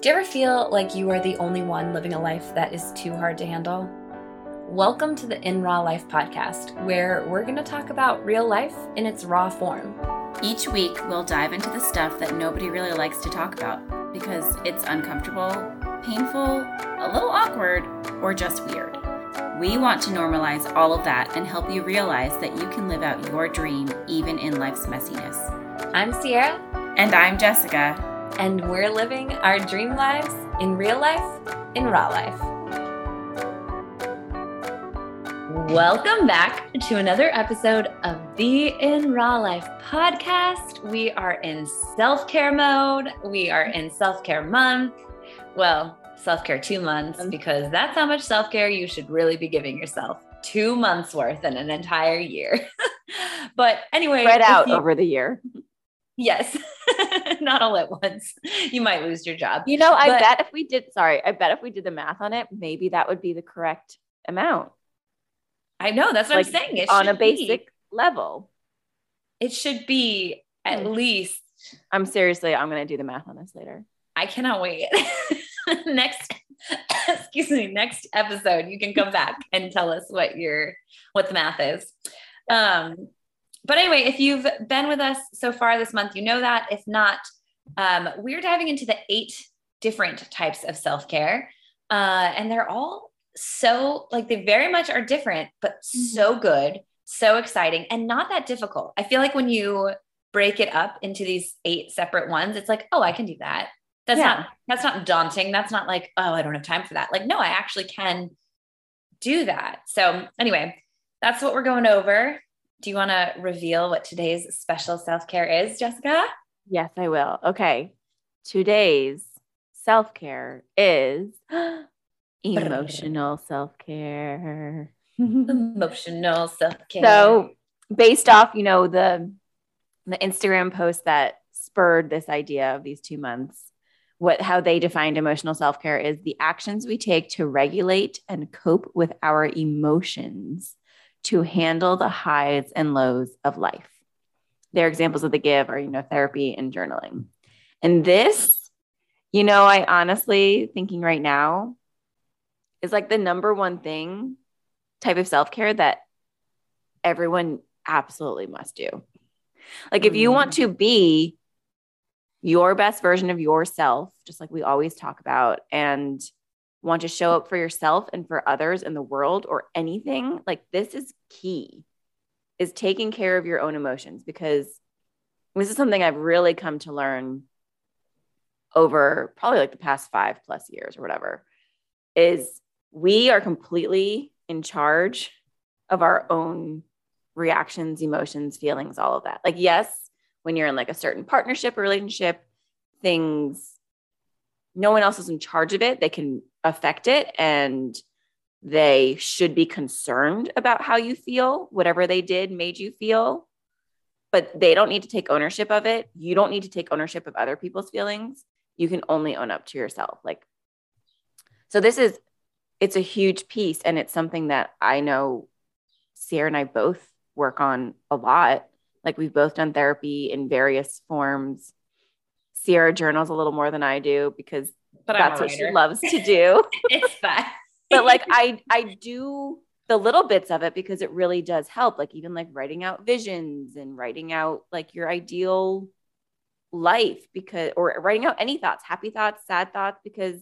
Do you ever feel like you are the only one living a life that is too hard to handle? Welcome to the In Raw Life podcast, where we're going to talk about real life in its raw form. Each week, we'll dive into the stuff that nobody really likes to talk about because it's uncomfortable, painful, a little awkward, or just weird. We want to normalize all of that and help you realize that you can live out your dream even in life's messiness. I'm Ciara. And I'm Jessica and we're living our dream lives in real life, in raw life. Welcome back to another episode of the In Raw Life podcast. We are in self care mode. We are in self care month. Well, self care two months, um, because that's how much self care you should really be giving yourself two months worth in an entire year. but anyway, spread out you, over the year. Yes, not all at once. You might lose your job. You know, I but, bet if we did, sorry, I bet if we did the math on it, maybe that would be the correct amount. I know. That's what like, I'm saying. It on a basic be, level. It should be at least. I'm seriously, I'm going to do the math on this later. I cannot wait. next, excuse me, next episode, you can come back and tell us what your, what the math is. Um, but anyway, if you've been with us so far this month, you know that. If not, um, we're diving into the eight different types of self care. Uh, and they're all so, like, they very much are different, but mm-hmm. so good, so exciting, and not that difficult. I feel like when you break it up into these eight separate ones, it's like, oh, I can do that. That's yeah. not that's not daunting. That's not like, oh, I don't have time for that. Like, no, I actually can do that. So anyway, that's what we're going over do you want to reveal what today's special self care is, Jessica? Yes, I will. Okay. Today's self care is emotional self care. emotional self care. So, based off, you know, the the Instagram post that spurred this idea of these two months, what how they defined emotional self care is the actions we take to regulate and cope with our emotions to handle the highs and lows of life. Their examples of the give are, you know, therapy and journaling. And this, you know, I honestly thinking right now is like the number one thing type of self care that everyone absolutely must do. Like, if you want mm. to be your best version of yourself, just like we always talk about, and want to show up for yourself and for others in the world or anything, like this is key is taking care of your own emotions because this is something I've really come to learn over probably like the past 5 plus years or whatever is we are completely in charge of our own reactions, emotions, feelings, all of that. Like yes, when you're in like a certain partnership or relationship, things no one else is in charge of it. They can affect it and they should be concerned about how you feel, whatever they did made you feel, but they don't need to take ownership of it. You don't need to take ownership of other people's feelings. You can only own up to yourself. Like, so this is, it's a huge piece. And it's something that I know Ciara and I both work on a lot. Like, we've both done therapy in various forms Ciara journals a little more than I do because but that's what she loves to do. it's fun. but like I I do the little bits of it because it really does help. Like even like writing out visions and writing out like your ideal life because or writing out any thoughts, happy thoughts, sad thoughts, because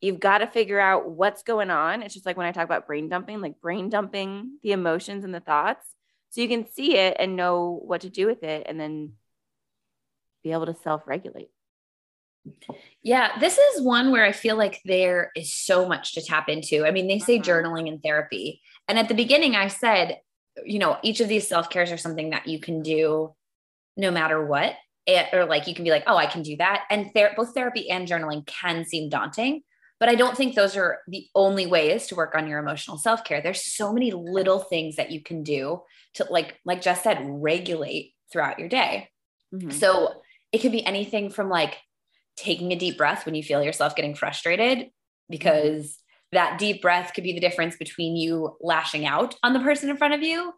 you've got to figure out what's going on. It's just like when I talk about brain dumping, like brain dumping the emotions and the thoughts so you can see it and know what to do with it and then be able to self-regulate. Yeah, this is one where I feel like there is so much to tap into. I mean, they say uh-huh. journaling and therapy. And at the beginning, I said, you know, each of these self cares are something that you can do no matter what. It, or like you can be like, oh, I can do that. And ther- both therapy and journaling can seem daunting, but I don't think those are the only ways to work on your emotional self care. There's so many little things that you can do to, like, like Jess said, regulate throughout your day. Mm-hmm. So it could be anything from like taking a deep breath when you feel yourself getting frustrated, because that deep breath could be the difference between you lashing out on the person in front of you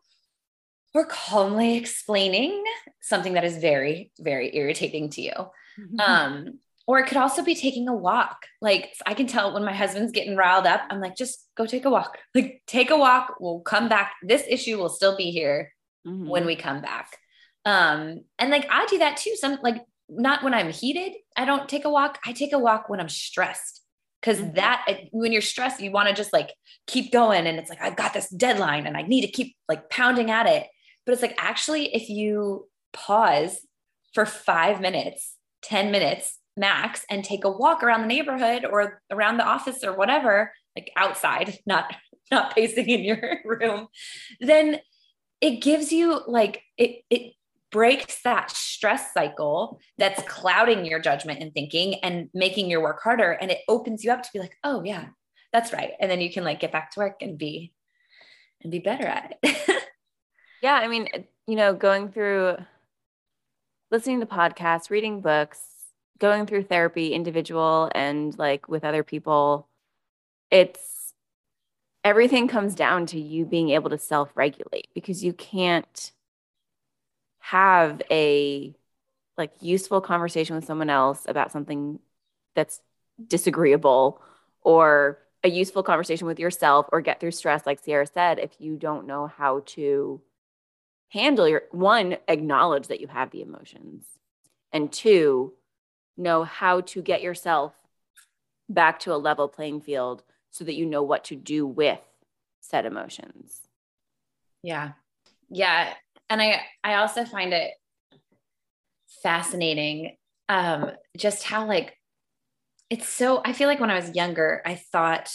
or calmly explaining something that is very, very irritating to you. Mm-hmm. Um, or it could also be taking a walk. Like I can tell when my husband's getting riled up, I'm like, just go take a walk. Like take a walk. We'll come back. This issue will still be here mm-hmm. when we come back. Um, and like I do that too. Some like not when I'm heated, I don't take a walk. I take a walk when I'm stressed. because mm-hmm. that when you're stressed, you want to just like keep going. And it's like, I've got this deadline and I need to keep like pounding at it. But it's like actually, if you pause for five minutes, 10 minutes, max and take a walk around the neighborhood or around the office or whatever, like outside, not not pacing in your room, then it gives you like it it breaks that stress cycle that's clouding your judgment and thinking and making your work harder and it opens you up to be like, "Oh yeah, that's right." And then you can like get back to work and be and be better at it. yeah, I mean, you know, going through listening to podcasts, reading books, going through therapy individual and like with other people it's everything comes down to you being able to self-regulate because you can't have a like useful conversation with someone else about something that's disagreeable or a useful conversation with yourself or get through stress like Ciara said if you don't know how to handle your one acknowledge that you have the emotions and two know how to get yourself back to a level playing field so that you know what to do with said emotions. Yeah. Yeah. And I I also find it fascinating um just how like it's so I feel like when I was younger I thought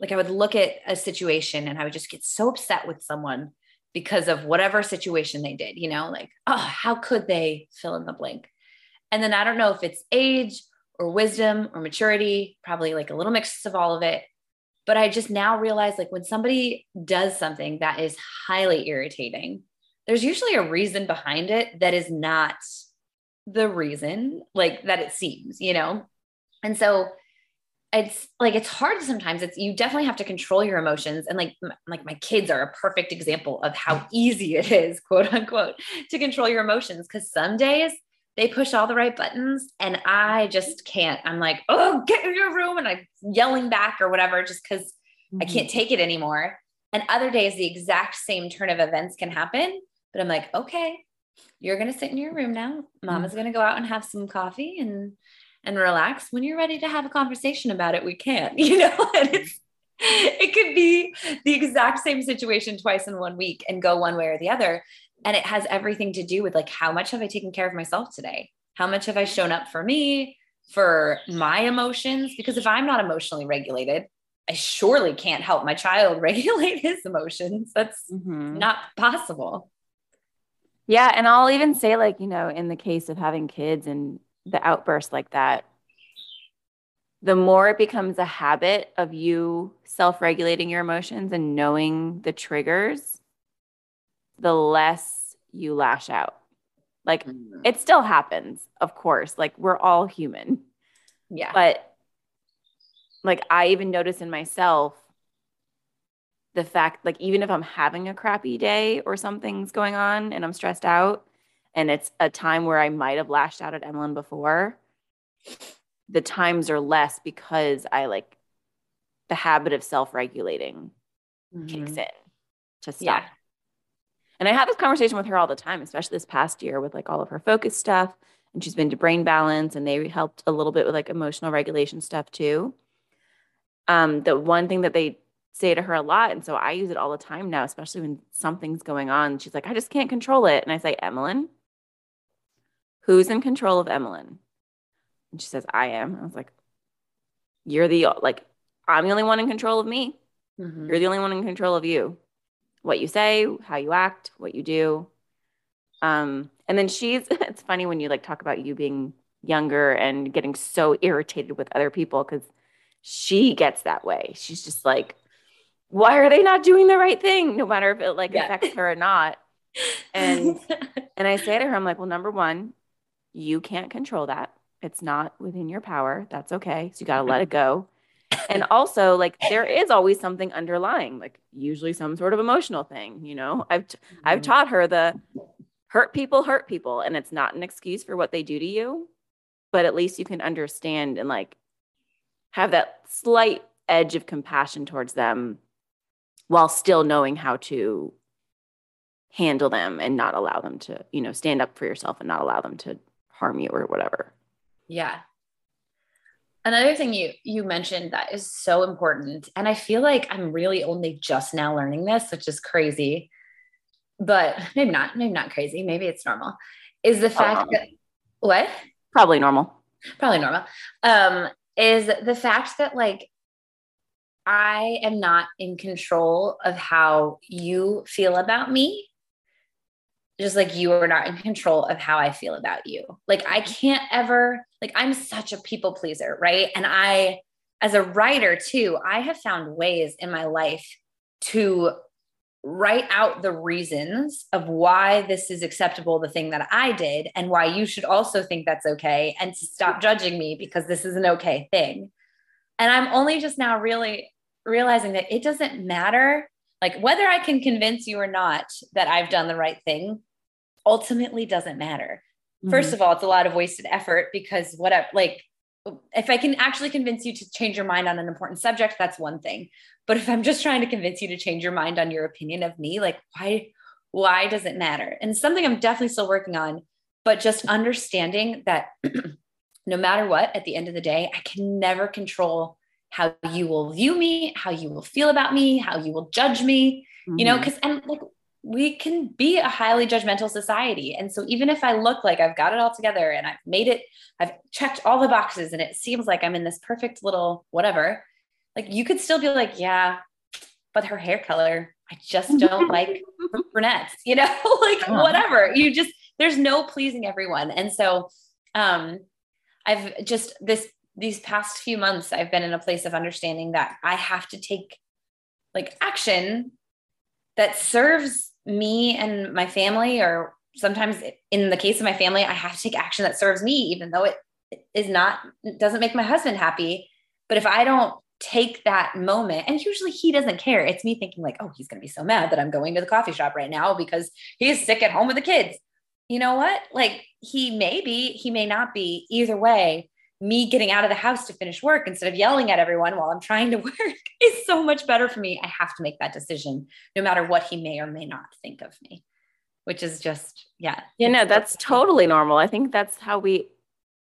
like I would look at a situation and I would just get so upset with someone because of whatever situation they did, you know, like, oh, how could they fill in the blank? And then I don't know if it's age or wisdom or maturity, probably like a little mix of all of it. But I just now realize like when somebody does something that is highly irritating, there's usually a reason behind it that is not the reason like that it seems, you know? And so it's like it's hard sometimes it's you definitely have to control your emotions and like like my kids are a perfect example of how easy it is quote unquote to control your emotions because some days they push all the right buttons and I just can't. I'm like, oh, get in your room. And I'm yelling back or whatever, just because mm-hmm. I can't take it anymore. And other days, the exact same turn of events can happen. But I'm like, okay, you're going to sit in your room now. Mama's mm-hmm. going to go out and have some coffee and, and relax. When you're ready to have a conversation about it, we can, you know, and it's, it could be the exact same situation twice in one week and go one way or the other and it has everything to do with like how much have i taken care of myself today how much have i shown up for me for my emotions because if i'm not emotionally regulated i surely can't help my child regulate his emotions that's mm-hmm. not possible yeah and i'll even say like you know in the case of having kids and the outburst like that the more it becomes a habit of you self-regulating your emotions and knowing the triggers the less you lash out. Like mm-hmm. it still happens, of course. Like we're all human. Yeah. But like I even notice in myself the fact like even if I'm having a crappy day or something's going on and I'm stressed out and it's a time where I might have lashed out at Emlyn before, the times are less because I like the habit of self-regulating mm-hmm. kicks in to stop. Yeah. And I have this conversation with her all the time, especially this past year with like all of her focus stuff. And she's been to brain balance and they helped a little bit with like emotional regulation stuff too. Um, the one thing that they say to her a lot, and so I use it all the time now, especially when something's going on. She's like, I just can't control it. And I say, Emlyn, who's in control of Emlyn? And she says, I am. I was like, You're the like, I'm the only one in control of me. Mm-hmm. You're the only one in control of you what you say, how you act, what you do. Um, and then she's, it's funny when you like talk about you being younger and getting so irritated with other people because she gets that way. She's just like, why are they not doing the right thing? No matter if it like yeah. affects her or not. And and I say to her, I'm like, well, number one, you can't control that. It's not within your power. That's okay. So you got to let it go and also like there is always something underlying like usually some sort of emotional thing you know i've t- mm-hmm. i've taught her the hurt people hurt people and it's not an excuse for what they do to you but at least you can understand and like have that slight edge of compassion towards them while still knowing how to handle them and not allow them to, you know, stand up for yourself and not allow them to harm you or whatever. Yeah. Another thing you you mentioned that is so important and I feel like I'm really only just now learning this, which is crazy. But maybe not, maybe not crazy, maybe it's normal. Is the fact that what? Probably normal. Probably normal. Um is the fact that like I am not in control of how you feel about me just like you are not in control of how I feel about you. Like I can't ever like I'm such a people pleaser, right? And I as a writer too, I have found ways in my life to write out the reasons of why this is acceptable the thing that I did and why you should also think that's okay and to stop judging me because this is an okay thing. And I'm only just now really realizing that it doesn't matter like whether I can convince you or not that I've done the right thing ultimately doesn't matter. Mm-hmm. First of all, it's a lot of wasted effort because whatever, like, if I can actually convince you to change your mind on an important subject, that's one thing. But if I'm just trying to convince you to change your mind on your opinion of me, like, why, why does it matter? And something I'm definitely still working on, but just understanding that no matter what, at the end of the day, I can never control how you will view me, how you will feel about me, how you will judge me, mm-hmm. you know, because, mm-hmm. and like, we can be a highly judgmental society. And so even if I look like I've got it all together and I've made it, I've checked all the boxes and it seems like I'm in this perfect little whatever, like you could still be like, yeah, but her hair color, I just don't like brunettes, you know, like uh-huh. whatever. You just, there's no pleasing everyone. And so um I've just this these past few months, I've been in a place of understanding that I have to take like action that serves me and my family, or sometimes in the case of my family, I have to take action that serves me, even though it is not, doesn't make my husband happy. But if I don't take that moment, and usually he doesn't care, it's me thinking, like, oh, he's going to be so mad that I'm going to the coffee shop right now because he's sick at home with the kids. You know what? Like, he may be, he may not be. Either way, me getting out of the house to finish work instead of yelling at everyone while I'm trying to work is so much better for me. I have to make that decision no matter what he may or may not think of me, which is just, yeah. You know, that's totally normal. I think that's how we,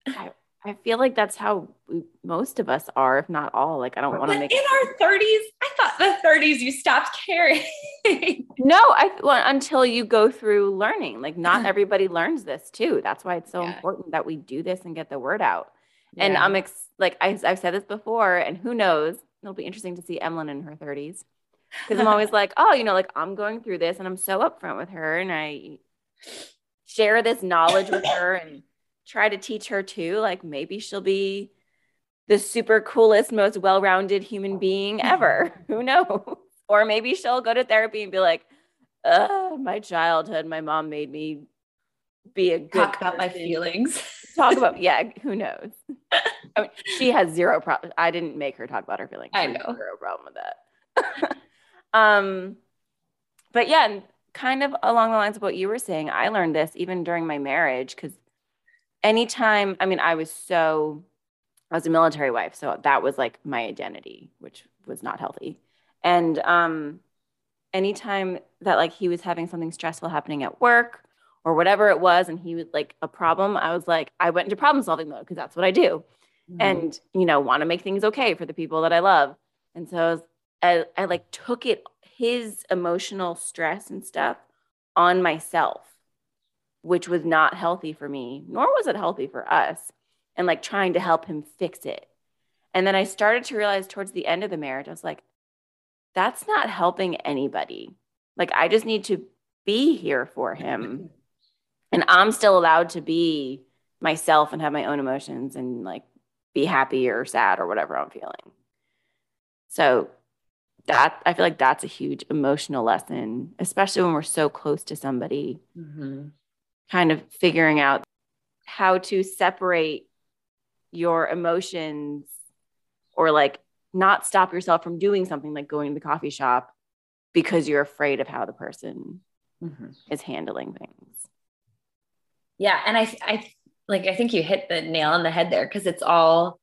I, I feel like that's how we, most of us are, if not all. Like, I don't want to make in our 30s. I thought the 30s you stopped caring. no, I well, until you go through learning. Like, not everybody learns this too. That's why it's so yeah. important that we do this and get the word out. Yeah. And I'm ex- like I, have said this before, and who knows? It'll be interesting to see Emlyn in her 30s because I'm always like, oh, you know, like I'm going through this, and I'm so upfront with her, and I share this knowledge with her, and try to teach her too. Like maybe she'll be the super coolest, most well-rounded human being ever. who knows? Or maybe she'll go to therapy and be like, uh, my childhood, my mom made me be a good talk about my feelings. talk about yeah, who knows? I mean, she has zero problem. I didn't make her talk about her feelings. I know zero problem with that. um, but yeah, and kind of along the lines of what you were saying, I learned this even during my marriage because anytime, I mean, I was so I was a military wife, so that was like my identity, which was not healthy. And um, anytime that like he was having something stressful happening at work or whatever it was and he was like a problem i was like i went into problem solving mode because that's what i do. Mm-hmm. and you know want to make things okay for the people that i love. And so I, was, I, I like took it his emotional stress and stuff on myself which was not healthy for me nor was it healthy for us and like trying to help him fix it. And then i started to realize towards the end of the marriage i was like that's not helping anybody. Like i just need to be here for him and I'm still allowed to be myself and have my own emotions and like be happy or sad or whatever I'm feeling. So that I feel like that's a huge emotional lesson, especially when we're so close to somebody. Mm-hmm. Kind of figuring out how to separate your emotions or like not stop yourself from doing something like going to the coffee shop because you're afraid of how the person mm-hmm. is handling things yeah and i i like I think you hit the nail on the head there because it's all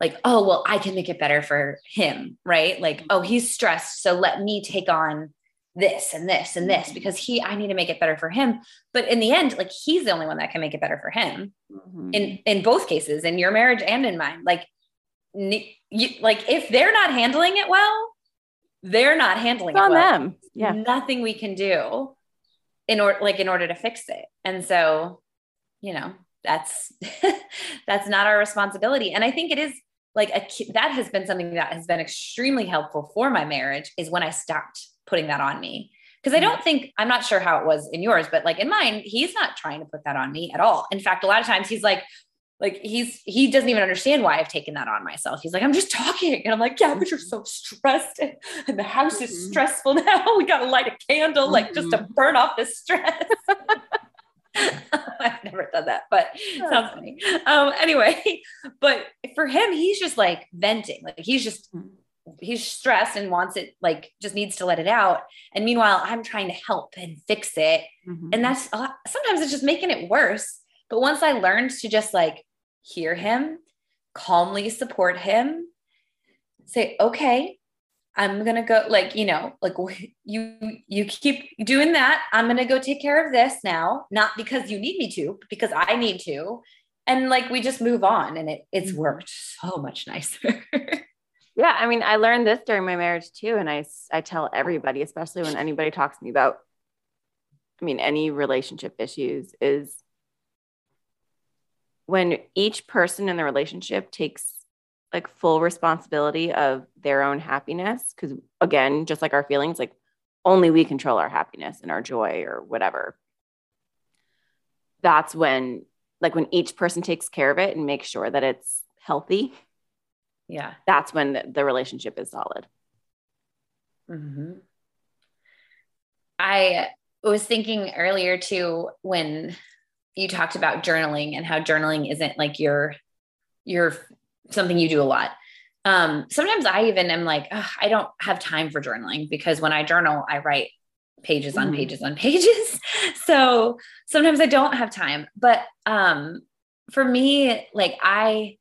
like, oh, well, I can make it better for him, right? Like, oh, he's stressed. So let me take on this and this and this because he, I need to make it better for him. But in the end, like he's the only one that can make it better for him mm-hmm. in, in both cases, in your marriage and in mine. Like, you, like if they're not handling it well, they're not handling it's it on well. them. Yeah. Nothing we can do in order, like in order to fix it. And so, you know, that's that's not our responsibility and i think it is like a that has been something that has been extremely helpful for my marriage is when i stopped putting that on me because i don't think i'm not sure how it was in yours but like in mine he's not trying to put that on me at all in fact a lot of times he's like like he's he doesn't even understand why I've taken that on myself. He's like, I'm just talking. And I'm like, yeah, but you're so stressed and, and the house is mm-hmm. stressful now. We gotta light a candle, like just to mm-hmm. burn off the stress. I've never done that, but sounds funny. Um, anyway, but for him, he's just like venting. Like he's just he's stressed and wants it like just needs to let it out. And meanwhile, I'm trying to help and fix it. Mm-hmm. And that's sometimes it's just making it worse. But once I learned to just like hear him, calmly support him, say, okay, I'm gonna go like you know like you you keep doing that. I'm gonna go take care of this now not because you need me to but because I need to. And like we just move on and it it's mm-hmm. worked so much nicer. Yeah I mean I learned this during my marriage too and I I tell everybody especially when anybody talks to me about I mean any relationship issues is when each person in the relationship takes like full responsibility of their own happiness because again just like our feelings like only we control our happiness and our joy or whatever. That's when like when each person takes care of it and makes sure that it's healthy yeah. that's when the, the relationship is solid. Mm-hmm. i was thinking earlier too when you talked about journaling and how journaling isn't like your your something you do a lot. Um, sometimes I even am like, I don't have time for journaling because when I journal, I write pages on mm. pages on pages. so sometimes I don't have time. But um, for me, like I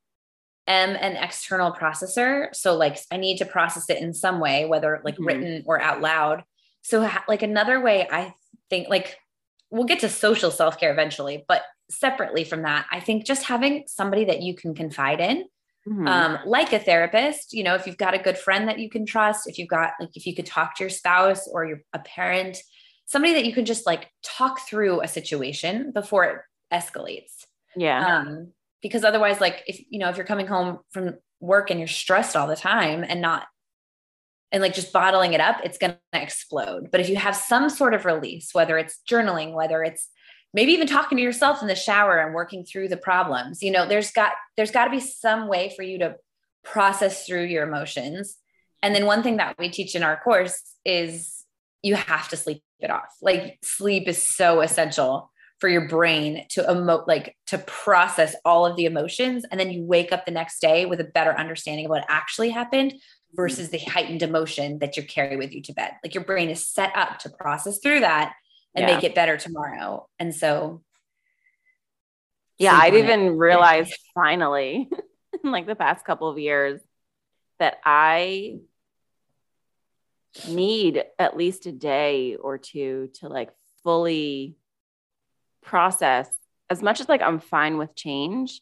am an external processor. So like I need to process it in some way, whether like mm-hmm. written or out loud. So like another way I think like we'll get to social self-care eventually, but separately from that, I think just having somebody that you can confide in Mm-hmm. Um, like a therapist, you know, if you've got a good friend that you can trust, if you've got like if you could talk to your spouse or your a parent, somebody that you can just like talk through a situation before it escalates. Yeah. Um, because otherwise, like if you know, if you're coming home from work and you're stressed all the time and not and like just bottling it up, it's gonna explode. But if you have some sort of release, whether it's journaling, whether it's maybe even talking to yourself in the shower and working through the problems. You know there's got there's got to be some way for you to process through your emotions. And then one thing that we teach in our course is you have to sleep it off. Like sleep is so essential for your brain to emote like to process all of the emotions and then you wake up the next day with a better understanding of what actually happened versus the heightened emotion that you carry with you to bed. Like your brain is set up to process through that and yeah. make it better tomorrow. And so, yeah, I'd even realized finally in like the past couple of years that I need at least a day or two to like fully process as much as like I'm fine with change.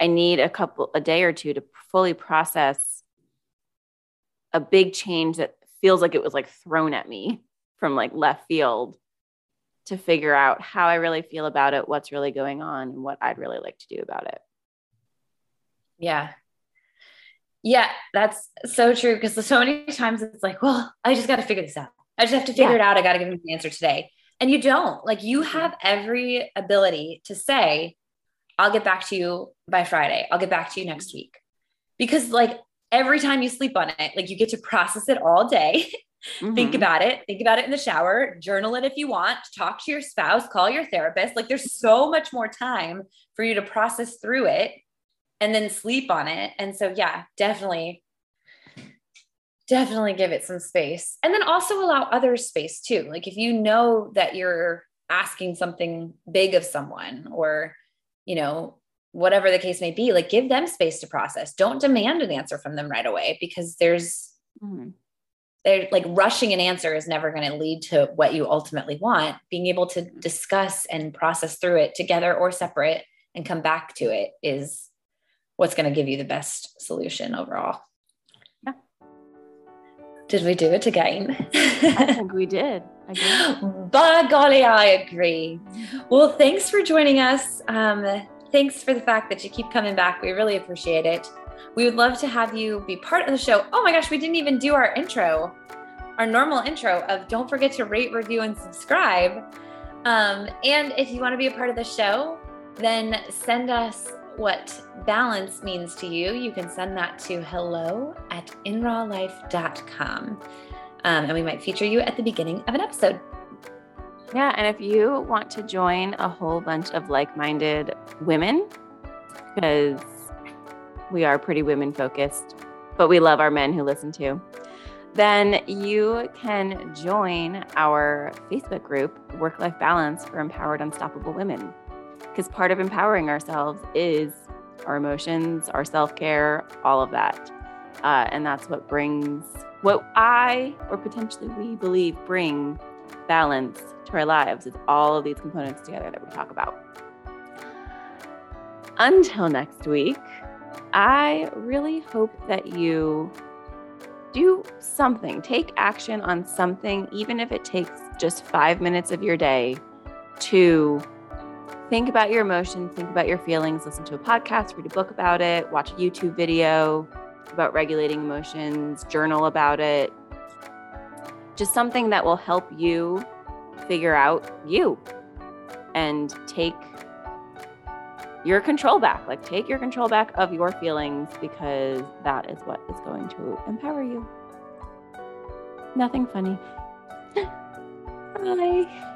I need a couple a day or two to fully process a big change that feels like it was like thrown at me from like left field to figure out how I really feel about it, what's really going on, and what I'd really like to do about it. Yeah. Yeah, that's so true. Because so many times it's like, well, I just got to figure this out. I just have to figure yeah. it out. I got to give him the answer today. And you don't. Like, you mm-hmm. have every ability to say, I'll get back to you by Friday. I'll get back to you next week. Because, like, every time you sleep on it, like, you get to process it all day. Mm-hmm. Think about it. Think about it in the shower. Journal it if you want. Talk to your spouse. Call your therapist. Like there's so much more time for you to process through it and then sleep on it. And so, yeah, definitely, definitely give it some space. And then also allow others space too. Like if you know that you're asking something big of someone or you know, whatever the case may be, like give them space to process. Don't demand an answer from them right away because there's mm-hmm. They're like rushing an answer is never going to lead to what you ultimately want. Being able to mm-hmm. discuss and process through it together or separate and come back to it is what's going to give you the best solution overall. Yeah. Did we do it again? I think we did. By golly, I agree. Well, thanks for joining us. Um, thanks for the fact that you keep coming back. We really appreciate it. We would love to have you be part of the show. Oh my gosh, we didn't even do our intro, our normal intro of don't forget to rate, review, and subscribe. Um, and if you want to be a part of the show, then send us what balance means to you. You can send that to hello at inrawlife.com. Um, and we might feature you at the beginning of an episode. Yeah. And if you want to join a whole bunch of like minded women, because we are pretty women focused, but we love our men who listen to, then you can join our Facebook group, Work Life Balance for Empowered Unstoppable Women. Because part of empowering ourselves is our emotions, our self care, all of that. Uh, and that's what brings, what I or potentially we believe bring balance to our lives is all of these components together that we talk about. Until next week, I really hope that you do something, take action on something, even if it takes just five minutes of your day to think about your emotions, think about your feelings, listen to a podcast, read a book about it, watch a YouTube video about regulating emotions, journal about it. Just something that will help you figure out you and take your control back. Like, take your control back of your feelings because that is what is going to empower you. Nothing funny. Bye.